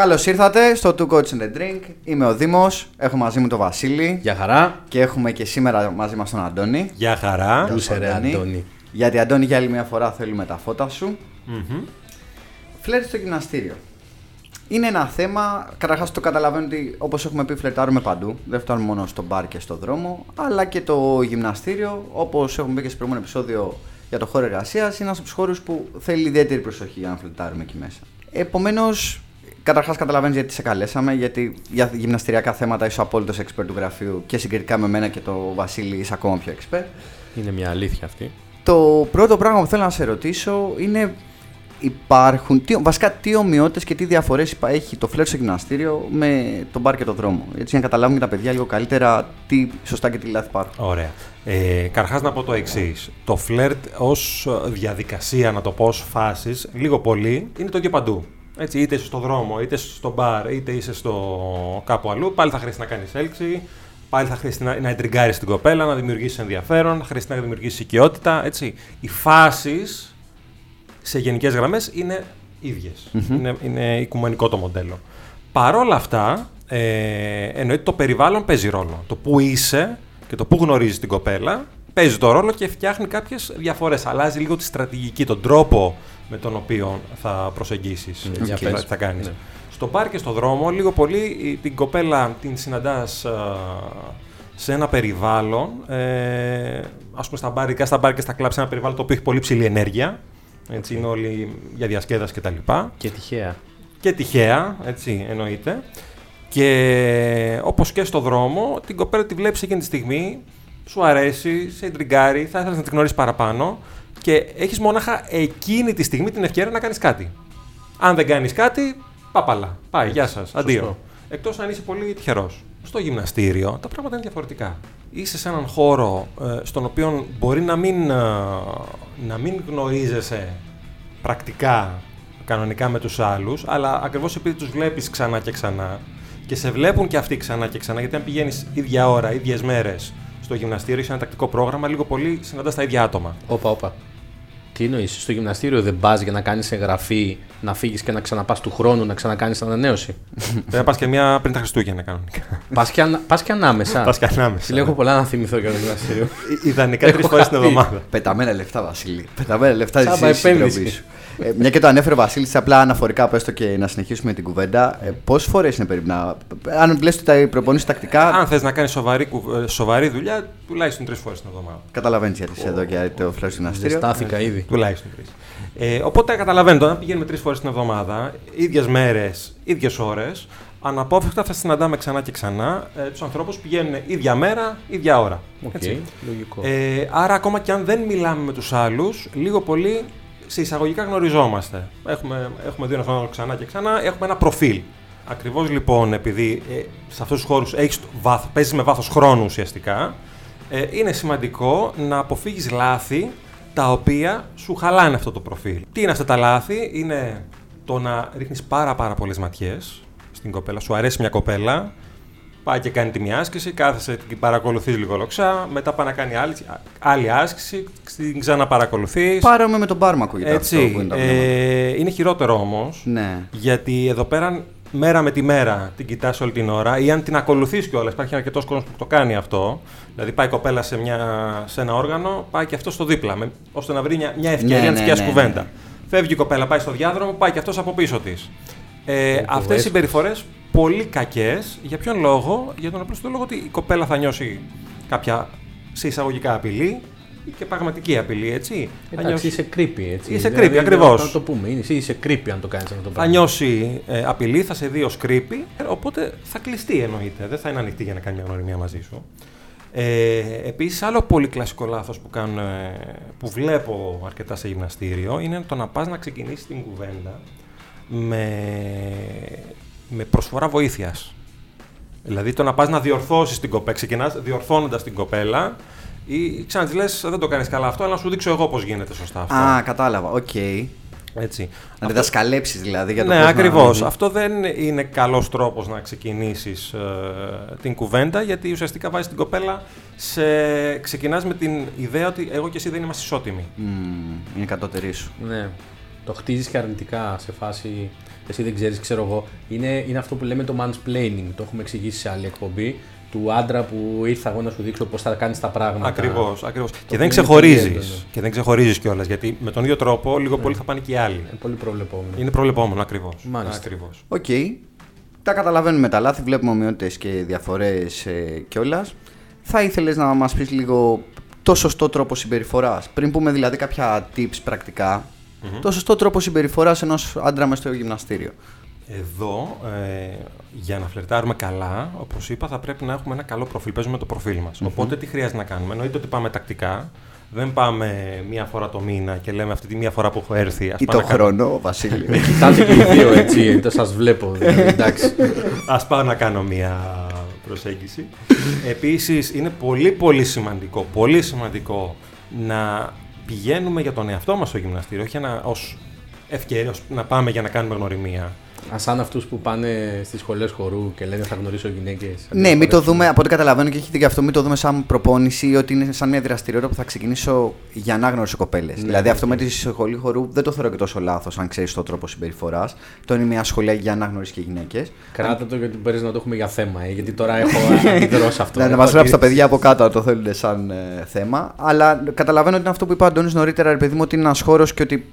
Καλώς ήρθατε στο Two Coach and a Drink. Είμαι ο Δήμος. Έχω μαζί μου τον Βασίλη. Γεια χαρά. Και έχουμε και σήμερα μαζί μας τον Αντώνη. Γεια χαρά. Γεια σου, Πούσε ρε Αντώνη. Αντώνη. Γιατί Αντώνη, για άλλη μια φορά θέλουμε τα φώτα σου. Μμμ. Φλερτ στο γυμναστήριο. Είναι ένα θέμα. Καταρχάς το καταλαβαίνω ότι όπως έχουμε πει, φλερτάρουμε παντού. Δεν φτάνουμε μόνο στο μπαρ και στο δρόμο, αλλά και το γυμναστήριο, όπως έχουμε πει και στο προηγούμενο επεισόδιο για το χώρο εργασίας, είναι ένας από τους χώρους που θέλει ιδιαίτερη προσοχή αν φλερτάρουμε εκεί μέσα. Επομένως, καταρχάς καταλαβαίνεις γιατί σε καλέσαμε, γιατί για γυμναστηριακά θέματα είσαι ο απόλυτος expert του γραφείου και συγκριτικά με μένα και το Βασίλη είσαι ακόμα πιο expert. Είναι μια αλήθεια αυτή. Το πρώτο πράγμα που θέλω να σε ρωτήσω είναι υπάρχουν, τι, βασικά τι ομοιότητες και τι διαφορές υπά- έχει το φλερτ στο γυμναστήριο με τον μπαρ και το δρόμο. Έτσι για να καταλάβουν και τα παιδιά λίγο καλύτερα τι σωστά και τι λάθη υπάρχουν. Ωραία. Ε, Καρχά να πω το εξής. Το φλερτ ως διαδικασία, να το πω ως φάσεις, λίγο πολύ είναι το ίδιο παντού. Έτσι, είτε είσαι στο δρόμο, είτε είσαι στο μπαρ, είτε είσαι στο κάπου αλλού, πάλι θα χρειαστεί να κάνεις έλξη, πάλι θα χρειαστεί να, να εντριγκάρεις την κοπέλα, να δημιουργήσεις ενδιαφέρον, θα χρειαστεί να δημιουργήσεις οικειότητα. Έτσι. Οι φάσεις σε γενικές γραμμές είναι ίδιες. Είναι, είναι οικουμενικό το μοντέλο. Παρόλα αυτά, ε, εννοείται το περιβάλλον παίζει ρόλο. Το που είσαι και το που γνωρίζει την κοπέλα παίζει το ρόλο και φτιάχνει κάποιες διαφορές. Αλλάζει λίγο τη στρατηγική, τον τρόπο με τον οποίο θα προσεγγίσεις. Ναι, για τι πες. θα κάνεις. Ναι. Στο μπαρ και στο δρόμο, λίγο πολύ η- την κοπέλα την συναντάς σε ένα περιβάλλον. Ε, ας πούμε στα μπαρ, ειδικά στα μπαρ και στα κλαμπ, σε ένα περιβάλλον το οποίο έχει πολύ ψηλή ενέργεια. Έτσι, είναι όλοι για διασκέδαση κτλ. Και τυχαία. Και τυχαία, έτσι εννοείται. Και όπως και στο δρόμο, την κοπέλα τη βλέπεις εκείνη τη στιγμή, σου αρέσει, σε εντριγκάρει, θα ήθελες να την γνωρίσεις παραπάνω και έχεις μόναχα εκείνη τη στιγμή την ευκαιρία να κάνεις κάτι. Αν δεν κάνεις κάτι, παπαλά. Πάει, γεια σας, αντίο. σωστό. Εκτός αν είσαι πολύ τυχερός. Στο γυμναστήριο τα πράγματα είναι διαφορετικά. Είσαι σε έναν χώρο ε, στον οποίο μπορεί να μην, ε, να μην γνωρίζεσαι πρακτικά, κανονικά με τους άλλους, αλλά ακριβώς επειδή τους βλέπεις ξανά και ξανά και σε βλέπουν και αυτοί ξανά και ξανά, γιατί αν πηγαίνεις ίδια ώρα, ίδιες μέρες στο γυμναστήριο, είσαι ένα τακτικό πρόγραμμα, λίγο πολύ συναντάς τα ίδια άτομα. Όπα, όπα. Τι εννοείς, στο γυμναστήριο δεν πας για να κάνεις εγγραφή, να φύγεις και να ξαναπάς του χρόνου να ξανακάνεις ανανέωση; Πρέπει να πας και μια πριν τα Χριστούγεννα κανονικά. πας και, ανα... πας και ανάμεσα. Πας και ανάμεσα, Φίλε, έχω ναι. πολλά να θυμηθώ για το γυμναστήριο. Ε, Ιδανικά τρεις φορές την χαθεί. εβδομάδα. Πεταμένα λεφτά, Βασίλη. Πεταμένα λεφτά Τσάμπα στη συντροφή επένδυση. σου. Ε, μια και το ανέφερε ο Βασίλης, απλά αναφορικά από έστω και να συνεχίσουμε την κουβέντα. Ε, Πόσες φορές είναι περίπου να. Αν λες ότι τα προπονεί τακτικά, Αν θες να κάνεις σοβαρή, κου- ε, σοβαρή δουλειά, τουλάχιστον τρεις φορές την εβδομάδα. καταλαβαίνεις γιατί είσαι εδώ και γιατί το φλερτ στο γυμναστήριο. Ζεστάθηκα ήδη. Τουλάχιστον τρεις. Ε, οπότε καταλαβαίνετε, αν πηγαίνουμε τρεις φορές την εβδομάδα, ίδιες μέρες, ίδιες ώρες, αναπόφευκτα θα συναντάμε ξανά και ξανά ε, τους ανθρώπους που πηγαίνουν ίδια μέρα, ίδια ώρα. Οκ, Έτσι. λογικό. Ε, άρα, ακόμα και αν δεν μιλάμε με τους άλλους, λίγο πολύ σε εισαγωγικά γνωριζόμαστε. Έχουμε, έχουμε δει ένα τον άλλο ξανά και ξανά, έχουμε ένα προφίλ. Ακριβώς λοιπόν, επειδή ε, σε αυτούς τους χώρους παίζεις με βάθος χρόνου ουσιαστικά, ε, είναι σημαντικό να αποφύγεις λάθη τα οποία σου χαλάνε αυτό το προφίλ. Τι είναι αυτά τα λάθη, είναι το να ρίχνεις πάρα, πάρα πολλές ματιές στην κοπέλα. Σου αρέσει μια κοπέλα, πάει και κάνει τη μια άσκηση, κάθεσαι, την παρακολουθείς λίγο λοξά, μετά πάει να κάνει άλλη, άλλη άσκηση, την ξαναπαρακολουθείς. Πάραμε με τον μπάρμα ακούγεται αυτό Έτσι. που είναι το πρόβλημα. Ε, είναι χειρότερο όμως. Ναι. Γιατί εδώ πέρα μέρα με τη μέρα την κοιτάς όλη την ώρα ή αν την ακολουθείς κιόλας. Υπάρχει αρκετός κόσμος που το κάνει αυτό. Δηλαδή πάει η κοπέλα σε, μια, σε ένα όργανο, πάει και αυτό στο δίπλα, με, ώστε να βρει μια, μια ευκαιρία Ναι, να τη ναι, πιάσει ναι, κουβέντα. ναι. Φεύγει η κοπέλα, πάει στο διάδρομο, πάει και αυτός από πίσω της. Ε, Ω, Αυτές οι έσχος. συμπεριφορές πολύ κακές. Για ποιον λόγο, για τον απλό λόγο ότι η κοπέλα θα νιώσει κάποια σε εισαγωγικά απειλή ή και πραγματική απειλή, έτσι. Θα Εντάξει, νιώσει- είσαι creepy, έτσι. Είσαι Δηλαδή, creepy, ακριβώς. Να το πούμε. Είναι, εσύ είσαι creepy αν το κάνεις αυτό το θα πράγμα. νιώσει ε, απειλή, θα σε δει ως creepy, ε, οπότε θα κλειστεί εννοείται. Δεν θα είναι ανοιχτή για να κάνει μια γνωριμία μαζί σου. Ε, Επίσης, άλλο πολύ κλασικό λάθος που, κάνουν, ε, που βλέπω αρκετά σε γυμναστήριο είναι το να πας να ξεκινήσεις την κουβέντα με, με προσφορά βοήθειας. Δηλαδή το να πας να διορθώσεις την κοπέλα, ξεκινάς διορθώνοντας την κοπέλα ή ξανά τη λε: Δεν το κάνεις καλά αυτό, αλλά να σου δείξω εγώ πώς γίνεται σωστά αυτό. Α, κατάλαβα. Οκ. Έτσι. Να δασκαλέψει δηλαδή για το ναι, πώς να- ακριβώς. Αυτό δεν είναι καλός τρόπος να ξεκινήσεις την κουβέντα, γιατί ουσιαστικά βάζεις την κοπέλα σε. Ξεκινάς με την ιδέα ότι εγώ και εσύ δεν είμαστε ισότιμοι. Μμμ, είναι κατώτερη σου. Ναι. Το χτίζεις και αρνητικά σε φάση. Εσύ δεν ξέρεις, ξέρω εγώ. Είναι, είναι αυτό που λέμε το mansplaining. Το έχουμε εξηγήσει σε άλλη εκπομπή. Του άντρα που ήρθα εγώ να σου δείξω πώς θα κάνεις τα πράγματα. Ακριβώς. Ακριβώς. Και οποίο δεν είναι ξεχωρίζεις. πολύ έντονο. Και δεν ξεχωρίζεις κιόλας. Γιατί με τον ίδιο τρόπο λίγο πολύ θα πάνε και οι άλλοι. Είναι πολύ προβλεπόμενο. Είναι προβλεπόμενο ακριβώς. Μάλιστα. Ακριβώς. Οκ. Τα καταλαβαίνουμε τα λάθη, βλέπουμε ομοιότητες και διαφορές ε, κιόλας. Θα ήθελες να μας πεις λίγο το σωστό τρόπο συμπεριφοράς. Πριν πούμε δηλαδή κάποια tips πρακτικά το σωστό τρόπο συμπεριφοράς ενός άντρα μες στο γυμναστήριο. Εδώ, ε, για να φλερτάρουμε καλά, όπως είπα, θα πρέπει να έχουμε ένα καλό προφίλ. Παίζουμε το προφίλ μας. Οπότε, τι χρειάζεται να κάνουμε; Εννοείται ότι πάμε τακτικά. Δεν πάμε μία φορά το μήνα και λέμε αυτή τη μία φορά που έχω έρθει. Ας Ή πάω το να κάνω- χρόνο, Βασίλη. Κοιτάτε και οι δύο έτσι, δεν σας βλέπω. Δηλαδή, εντάξει. Ας πάω να κάνω μία προσέγγιση. Επίσης, είναι πολύ πολύ σημαντικό, πολύ σημαντικό να πηγαίνουμε για τον εαυτό μας στο γυμναστήριο, όχι να, ως ευκαιρία, ως να πάμε για να κάνουμε γνωριμία. Α, σαν αυτούς που πάνε στις σχολές χορού και λένε θα γνωρίσω γυναίκες. ναι, μην το δούμε, από ό,τι καταλαβαίνω και έχει δίκιο αυτό, μην το δούμε σαν προπόνηση ότι είναι σαν μια δραστηριότητα που θα ξεκινήσω για ανάγνωση κοπέλες. Ναι, δηλαδή, αυτό οκ. με τη σχολή χορού δεν το θεωρώ και τόσο λάθος, αν ξέρεις τον τρόπο συμπεριφοράς. Το είναι μια σχολεία για ανάγνωση και γυναίκες. Κράτα το γιατί μπορείς να το έχουμε για θέμα. ε, γιατί τώρα έχω αντιδρώ σε αυτό. Ναι, να Έχω μας γράψει τα αντίρρηση. παιδιά από κάτω αν το θέλουν σαν ε, θέμα. Αλλά καταλαβαίνω ότι είναι αυτό που είπε ο Αντώνης νωρίτερα, ρε παιδί μου, ότι είναι ένας χώρος και ότι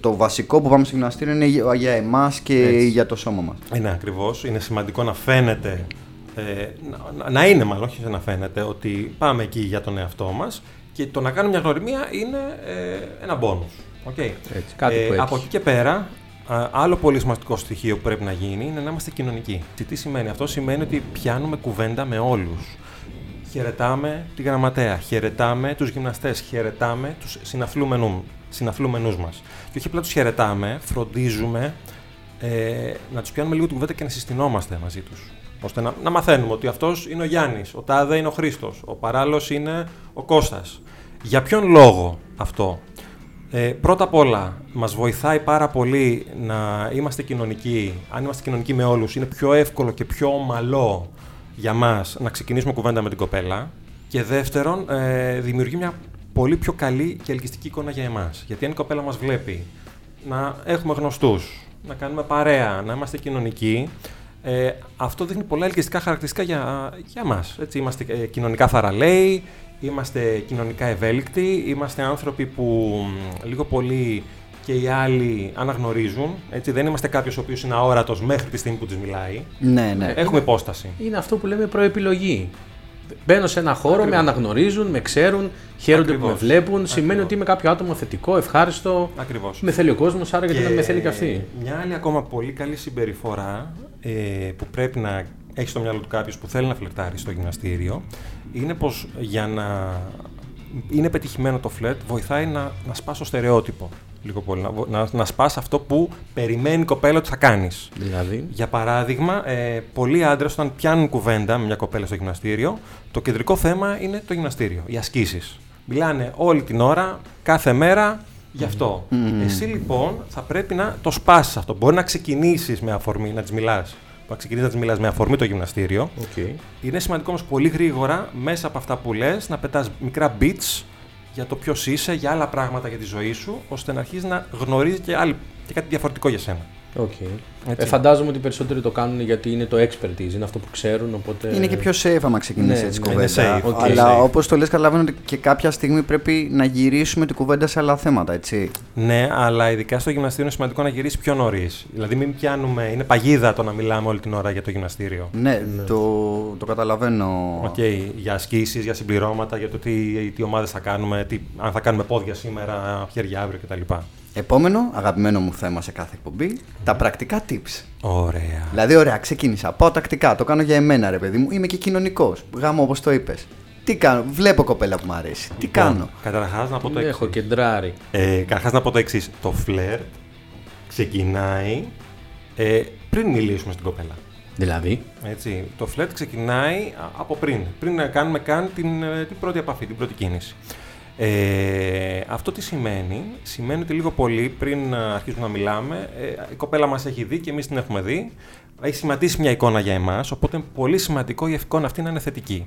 το βασικό που πάμε στο γυμναστήριο είναι για- για εμάς και Έτσι. για το σώμα μας. Ε, ναι, ακριβώς. Είναι σημαντικό να φαίνεται, ε, να, να είναι μάλλον, όχι να φαίνεται, ότι πάμε εκεί για τον εαυτό μας και το να κάνουμε μια γνωριμία είναι ε, ένα μπόνους. Οκ. Έτσι, κάτι που έχεις. από εκεί και πέρα, α, άλλο πολύ σημαντικό στοιχείο που πρέπει να γίνει είναι να είμαστε κοινωνικοί. Τι, τι σημαίνει αυτό, σημαίνει ότι πιάνουμε κουβέντα με όλους. Χαιρετάμε τη γραμματέα, χαιρετάμε τους γυμναστές, χαιρετάμε τους συναθλούμενους, συναφλούμενους μας. Και όχι απλά τους χαιρετάμε, φροντίζουμε ε, να τους πιάνουμε λίγο την κουβέντα και να συστηνόμαστε μαζί τους. Ώστε να, να μαθαίνουμε ότι αυτός είναι ο Γιάννης, ο Τάδε είναι ο Χρήστος, ο παράλληλος είναι ο Κώστας. Για ποιον λόγο αυτό; Ε, πρώτα απ' όλα, μας βοηθάει πάρα πολύ να είμαστε κοινωνικοί. Αν είμαστε κοινωνικοί με όλους, είναι πιο εύκολο και πιο ομαλό για μας να ξεκινήσουμε κουβέντα με την κοπέλα. Και δεύτερον, ε, δημιουργεί μια πολύ πιο καλή και ελκυστική εικόνα για εμάς. Γιατί αν η κοπέλα μας βλέπει να έχουμε γνωστούς, να κάνουμε παρέα, να είμαστε κοινωνικοί, ε, αυτό δείχνει πολλά ελκυστικά χαρακτηριστικά για, για μας. Έτσι, είμαστε ε, κοινωνικά θαραλέοι, είμαστε κοινωνικά ευέλικτοι, είμαστε άνθρωποι που μ, λίγο πολύ και οι άλλοι αναγνωρίζουν. Έτσι, δεν είμαστε κάποιος ο οποίος είναι αόρατος μέχρι τη στιγμή που της μιλάει. Ναι, ναι. Έχουμε υπόσταση. Είναι αυτό που λέμε προεπιλογή. Μπαίνω σε ένα χώρο, με αναγνωρίζουν, με ξέρουν, χαίρονται που με Ακριβώς. βλέπουν, σημαίνει Ακριβώς. ότι είμαι κάποιο άτομο θετικό, ευχάριστο. Ακριβώς. Με θέλει ο κόσμος, άρα γιατί να με θέλει και αυτή. Μια άλλη ακόμα πολύ καλή συμπεριφορά ε, που πρέπει να έχει στο μυαλό του κάποιος που θέλει να φλερτάρει στο γυμναστήριο είναι πως για να είναι πετυχημένο το φλερτ βοηθάει να, να σπάσει το στερεότυπο. Λίγο πολύ. Να, να, να σπάσει αυτό που περιμένει η κοπέλα ότι θα κάνεις. Δηλαδή; Για παράδειγμα, ε, πολλοί άντρες όταν πιάνουν κουβέντα με μια κοπέλα στο γυμναστήριο, το κεντρικό θέμα είναι το γυμναστήριο, οι ασκήσεις. Μιλάνε όλη την ώρα, κάθε μέρα γι' αυτό. Εσύ λοιπόν θα πρέπει να το σπάσεις αυτό. Μπορεί να ξεκινήσεις με αφορμή να τη μιλάς. Να ξεκινήσεις να τη μιλάς με αφορμή το γυμναστήριο. Okay. Είναι σημαντικό όμως πολύ γρήγορα μέσα από αυτά που λες να πετάς μικρά beats για το ποιος είσαι, για άλλα πράγματα για τη ζωή σου, ώστε να αρχίσεις να γνωρίζεις και, άλλη, και κάτι διαφορετικό για σένα. Okay. Έτσι. Ε, φαντάζομαι ότι οι περισσότεροι το κάνουν γιατί είναι το expertise, είναι αυτό που ξέρουν. Οπότε... Είναι και πιο safe άμα ξεκινήσει Ναι, έτσι ναι, κουβέντα. είναι safe, okay. Αλλά safe. όπως το λες, καταλαβαίνω ότι και κάποια στιγμή πρέπει να γυρίσουμε την κουβέντα σε άλλα θέματα, έτσι. Ναι, αλλά ειδικά στο γυμναστήριο είναι σημαντικό να γυρίσεις πιο νωρίς. Δηλαδή, μην πιάνουμε. Είναι παγίδα το να μιλάμε όλη την ώρα για το γυμναστήριο. Ναι, Το, το καταλαβαίνω. Οκ, για ασκήσεις, για συμπληρώματα, για το τι, τι ομάδες θα κάνουμε, τι, αν θα κάνουμε πόδια σήμερα, χέρια αύριο κτλ. Επόμενο, αγαπημένο μου θέμα σε κάθε εκπομπή, τα πρακτικά tips. Ωραία. Δηλαδή, ωραία, ξεκίνησα. Πάω τακτικά, το κάνω για εμένα, ρε παιδί μου. Είμαι και κοινωνικός. Κάνω όπως το είπες. Τι κάνω, βλέπω κοπέλα που μου αρέσει. Τι κάνω. Καταρχάς να πω το Έχω εξής. κεντράρει. Ε, Καταρχάς να πω το εξής. Το φλερτ ξεκινάει ε, πριν μιλήσουμε στην κοπέλα. Δηλαδή; Έτσι, το φλερτ ξεκινάει α- από πριν. Πριν να κάνουμε καν την, ε, την πρώτη επαφή, την πρώτη κίνηση. Ε, αυτό τι σημαίνει, σημαίνει ότι λίγο πολύ πριν να αρχίσουμε να μιλάμε, ε, η κοπέλα μας έχει δει και εμείς την έχουμε δει, έχει σχηματίσει μια εικόνα για εμάς, οπότε είναι πολύ σημαντικό η εικόνα αυτή να είναι θετική.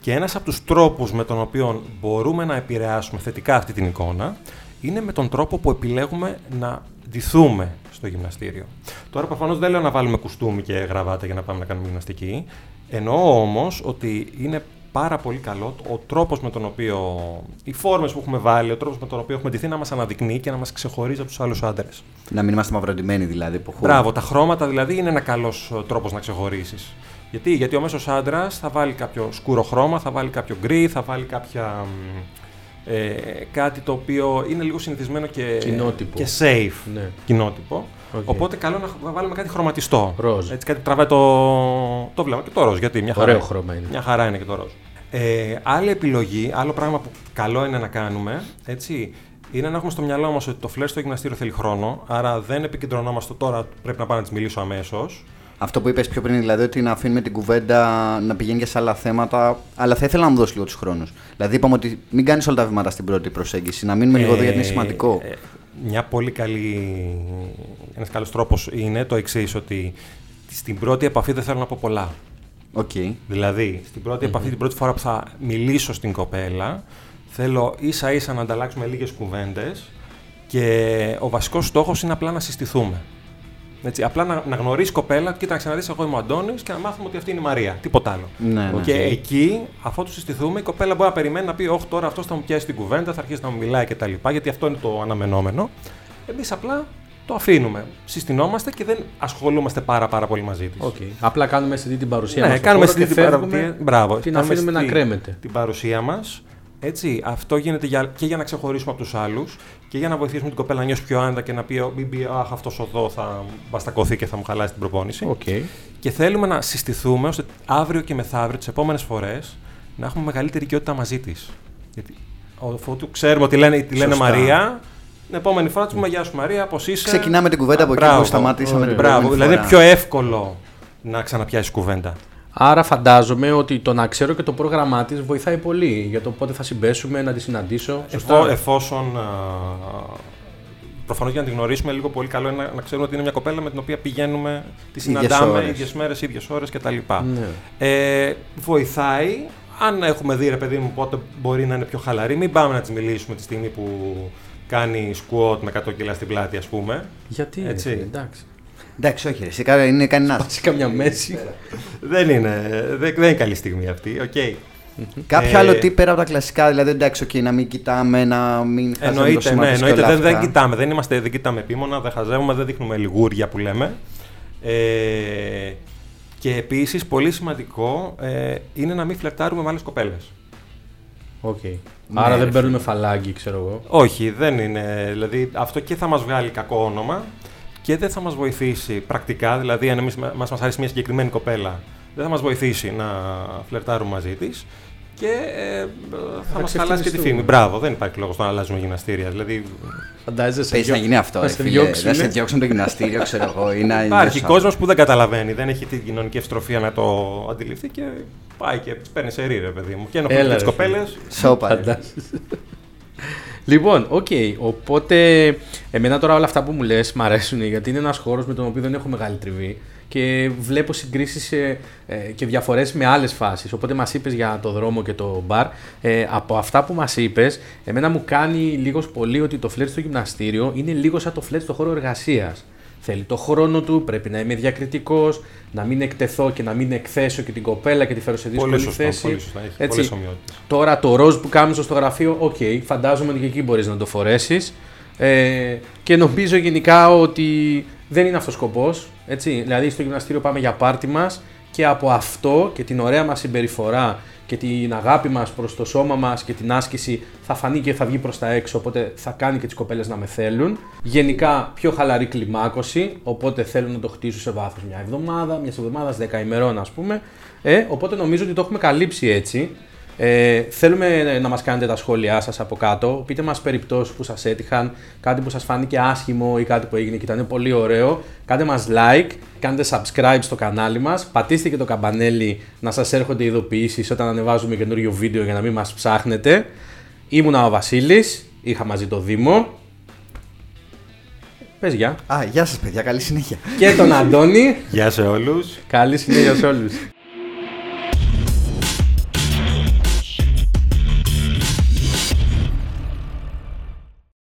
Και ένας από τους τρόπους με τον οποίο μπορούμε να επηρεάσουμε θετικά αυτή την εικόνα, είναι με τον τρόπο που επιλέγουμε να ντυθούμε στο γυμναστήριο. Τώρα προφανώς δεν λέω να βάλουμε κουστούμι και γραβάτα για να πάμε να κάνουμε γυμναστική. Εννοώ όμως ότι είναι πάρα πολύ καλό ο τρόπος με τον οποίο. οι φόρμες που έχουμε βάλει, ο τρόπος με τον οποίο έχουμε ντυθεί να μας αναδεικνύει και να μας ξεχωρίζει από τους άλλους άντρες. Να μην είμαστε μαυροντημένοι δηλαδή. Που Μπράβο, τα χρώματα δηλαδή είναι ένα καλός τρόπος να ξεχωρίσεις. Γιατί, Γιατί ο μέσος άντρας θα βάλει κάποιο σκούρο χρώμα, θα βάλει κάποιο γκρι, θα βάλει κάποια. Ε, κάτι το οποίο είναι λίγο συνηθισμένο και, Κοινότυπο. και safe. Ναι. Κοινότυπο. Οκ. Οπότε καλό να βάλουμε κάτι χρωματιστό. Ροζ. Έτσι κάτι τραβάει το, το βλέμμα και το ροζ. Γιατί μια χαρά, Ωραίο είναι. χρώμα είναι. Μια χαρά είναι και το ροζ. Ε, άλλη επιλογή, άλλο πράγμα που καλό είναι να κάνουμε, έτσι, είναι να έχουμε στο μυαλό μας ότι το φλερτ στο γυμναστήριο θέλει χρόνο. Άρα δεν επικεντρωνόμαστε τώρα, πρέπει να πάω να τη μιλήσω αμέσως. Αυτό που είπες πιο πριν, δηλαδή ότι να αφήνουμε την κουβέντα να πηγαίνει και σε άλλα θέματα. Αλλά θα ήθελα να μου δώσει λίγο τους χρόνους. Δηλαδή, είπαμε ότι μην κάνεις όλα τα βήματα στην πρώτη προσέγγιση. Να μείνουμε λίγο εδώ γιατί είναι σημαντικό. Ε, μια πολύ καλή. Ένας καλός τρόπος είναι το εξής, ότι στην πρώτη επαφή δεν θέλω να πω πολλά. Οκ. Δηλαδή, στην πρώτη επαφή, την πρώτη φορά που θα μιλήσω στην κοπέλα, θέλω ίσα ίσα να ανταλλάξουμε λίγες κουβέντες και ο βασικός στόχος είναι απλά να συστηθούμε. Έτσι, απλά να, να γνωρίσει η κοπέλα ότι κοίτα να ξαναδείς, εγώ είμαι ο Αντώνης και να μάθουμε ότι αυτή είναι η Μαρία. Τίποτα άλλο. Ναι, ναι. Και εκεί, αφού τους συστηθούμε, η κοπέλα μπορεί να περιμένει να πει: Όχι, τώρα αυτός θα μου πιάσει την κουβέντα, θα αρχίσει να μου μιλάει κτλ. Γιατί αυτό είναι το αναμενόμενο. Εμείς απλά το αφήνουμε. Συστηνόμαστε και δεν ασχολούμαστε πάρα, πάρα πολύ μαζί της. Οκ. Απλά κάνουμε αισθητή την παρουσία Ναι, μας. κάνουμε στην αισθητή την παρουσία. Μπράβο. Την κάνουμε αφήνουμε να αισθητή κρέμεται. Την παρουσία μας. Έτσι, αυτό γίνεται για, και για να ξεχωρίσουμε από τους άλλους και για να βοηθήσουμε την κοπέλα να νιώσει πιο άνετα και να πει: Μην πει, Αχ, αυτός εδώ θα μπαστακωθεί και θα μου χαλάσει την προπόνηση. Οκ. Και θέλουμε να συστηθούμε ώστε αύριο και μεθαύριο, τις επόμενες φορές, να έχουμε μεγαλύτερη οικειότητα μαζί της. Γιατί αφού του ξέρουμε ότι λένε, τη λένε Σωστά. Μαρία, την επόμενη φορά του πούμε Γεια σου Μαρία, πώς είσαι; Ξεκινάμε την κουβέντα από εκεί Μπράβο. που σταματήσαμε Ωραία. την Μπράβο, προηγούμενη δηλαδή είναι φορά. πιο εύκολο να ξαναπιάσεις κουβέντα. Άρα φαντάζομαι ότι το να ξέρω και το πρόγραμμά της βοηθάει πολύ για το πότε θα συμπέσουμε, να τη συναντήσω. Σωστά. Εφό, εφόσον. Προφανώς για να την γνωρίσουμε λίγο πολύ καλό είναι να, να ξέρουμε ότι είναι μια κοπέλα με την οποία πηγαίνουμε, τη συναντάμε ώρες. ίδιες μέρες, ίδιες ώρες κτλ. Ναι. Ε, βοηθάει. Αν έχουμε δει, ρε παιδί μου, πότε μπορεί να είναι πιο χαλαρή, μην πάμε να της μιλήσουμε τη στιγμή που κάνει squat με 100 κιλά στην πλάτη, ας πούμε. Γιατί Έτσι. έτσι. εντάξει. Εντάξει, όχι, ρε, εσύ κα- είναι κανένας. Πάσει καμιά μέση. δεν, είναι, δεν, δεν είναι καλή στιγμή αυτή. οκ. Κάποιο Ε, άλλο τι πέρα από τα κλασικά, δηλαδή εντάξει, okay, να μην κοιτάμε, να μην χαζεύουμε το Εννοείται, σώμα ναι, της και εννοείται. όλα Δεν, δεν αυτά. κοιτάμε, δεν, είμαστε, δεν κοιτάμε επίμονα, δεν χαζεύουμε, δεν δείχνουμε λιγούρια που λέμε. Ε, και επίσης, πολύ σημαντικό ε, είναι να μην φλερτάρουμε με άλλες κοπέλες. Οκ. Ναι, Άρα ρε δεν παίρνουμε φαλάγγι, ξέρω εγώ. Όχι, δεν είναι. Δηλαδή, αυτό και θα μας βγάλει κακό όνομα και δεν θα μας βοηθήσει πρακτικά. Δηλαδή, αν εμείς, μας, μας αρέσει μια συγκεκριμένη κοπέλα, δεν θα μας βοηθήσει να φλερτάρουμε μαζί της. Και ε, θα, μας χαλάσει και τη ξεφτυλιστούμε. φήμη. Μπράβο, δεν υπάρχει λόγος να αλλάζουμε γυμναστήρια. Δηλαδή, Φαντάζεσαι. Παίζει να γίνει αυτό, Να ρε, σε φίλε. διώξουνε. Να σε διώξουν το γυμναστήριο, ξέρω εγώ. ή να Υπάρχει νιώσω κόσμος που δεν καταλαβαίνει, δεν έχει την κοινωνική ευστροφία να το αντιληφθεί και πάει και τις παίρνει σε ρί, ρε παιδί μου. Και Έλα, ενοχλεί ρε, τι κοπέλες. Σόπα. Ρε. Φαντάζεσαι. Λοιπόν, οκ. Οπότε, εμένα τώρα όλα αυτά που μου λες μ' αρέσουν γιατί είναι ένας χώρος με τον οποίο δεν έχω μεγάλη τριβή και βλέπω συγκρίσεις ε, ε, και διαφορές με άλλες φάσεις. Οπότε μας είπες για το δρόμο και το μπαρ. Ε, από αυτά που μας είπες, εμένα μου κάνει λίγος πολύ ότι το φλερτ στο γυμναστήριο είναι λίγο σαν το φλερτ στο χώρο εργασίας. Θέλει το χρόνο του, πρέπει να είμαι διακριτικός, να μην εκτεθώ και να μην εκθέσω και την κοπέλα και τη φέρω σε δύσκολη Πολύ σωστό, θέση. πολύ σωστά. Έχει Έτσι. πολλές ομοιότητες. Τώρα το ροζ πουκάμισο στο γραφείο, οκ, φαντάζομαι ότι και εκεί μπορείς να το φορέσεις. Ε, και νομίζω γενικά ότι δεν είναι αυτός ο σκοπός. Έτσι. Δηλαδή στο γυμναστήριο πάμε για πάρτι μας και από αυτό και την ωραία μας συμπεριφορά και την αγάπη μας προς το σώμα μας και την άσκηση θα φανεί και θα βγει προς τα έξω, οπότε θα κάνει και τις κοπέλες να με θέλουν. Γενικά πιο χαλαρή κλιμάκωση, οπότε θέλουν να το χτίσουν σε βάθος μια εβδομάδα, μιας εβδομάδας, δέκα ημερών ας πούμε. Ε, οπότε νομίζω ότι το έχουμε καλύψει έτσι. Ε, θέλουμε να μας κάνετε τα σχόλιά σας από κάτω. Πείτε μας περιπτώσεις που σας έτυχαν, κάτι που σας φάνηκε άσχημο ή κάτι που έγινε και ήταν πολύ ωραίο. Κάντε μας like, κάντε subscribe στο κανάλι μας, πατήστε και το καμπανέλι να σας έρχονται ειδοποιήσεις όταν ανεβάζουμε καινούριο βίντεο για να μην μας ψάχνετε. Ήμουνα ο Βασίλης, είχα μαζί το Δήμο. Πες γεια. Α, γεια σας παιδιά, καλή συνέχεια. Και τον Αντώνη. Γεια σε όλους. Καλή συνέχεια σε όλους.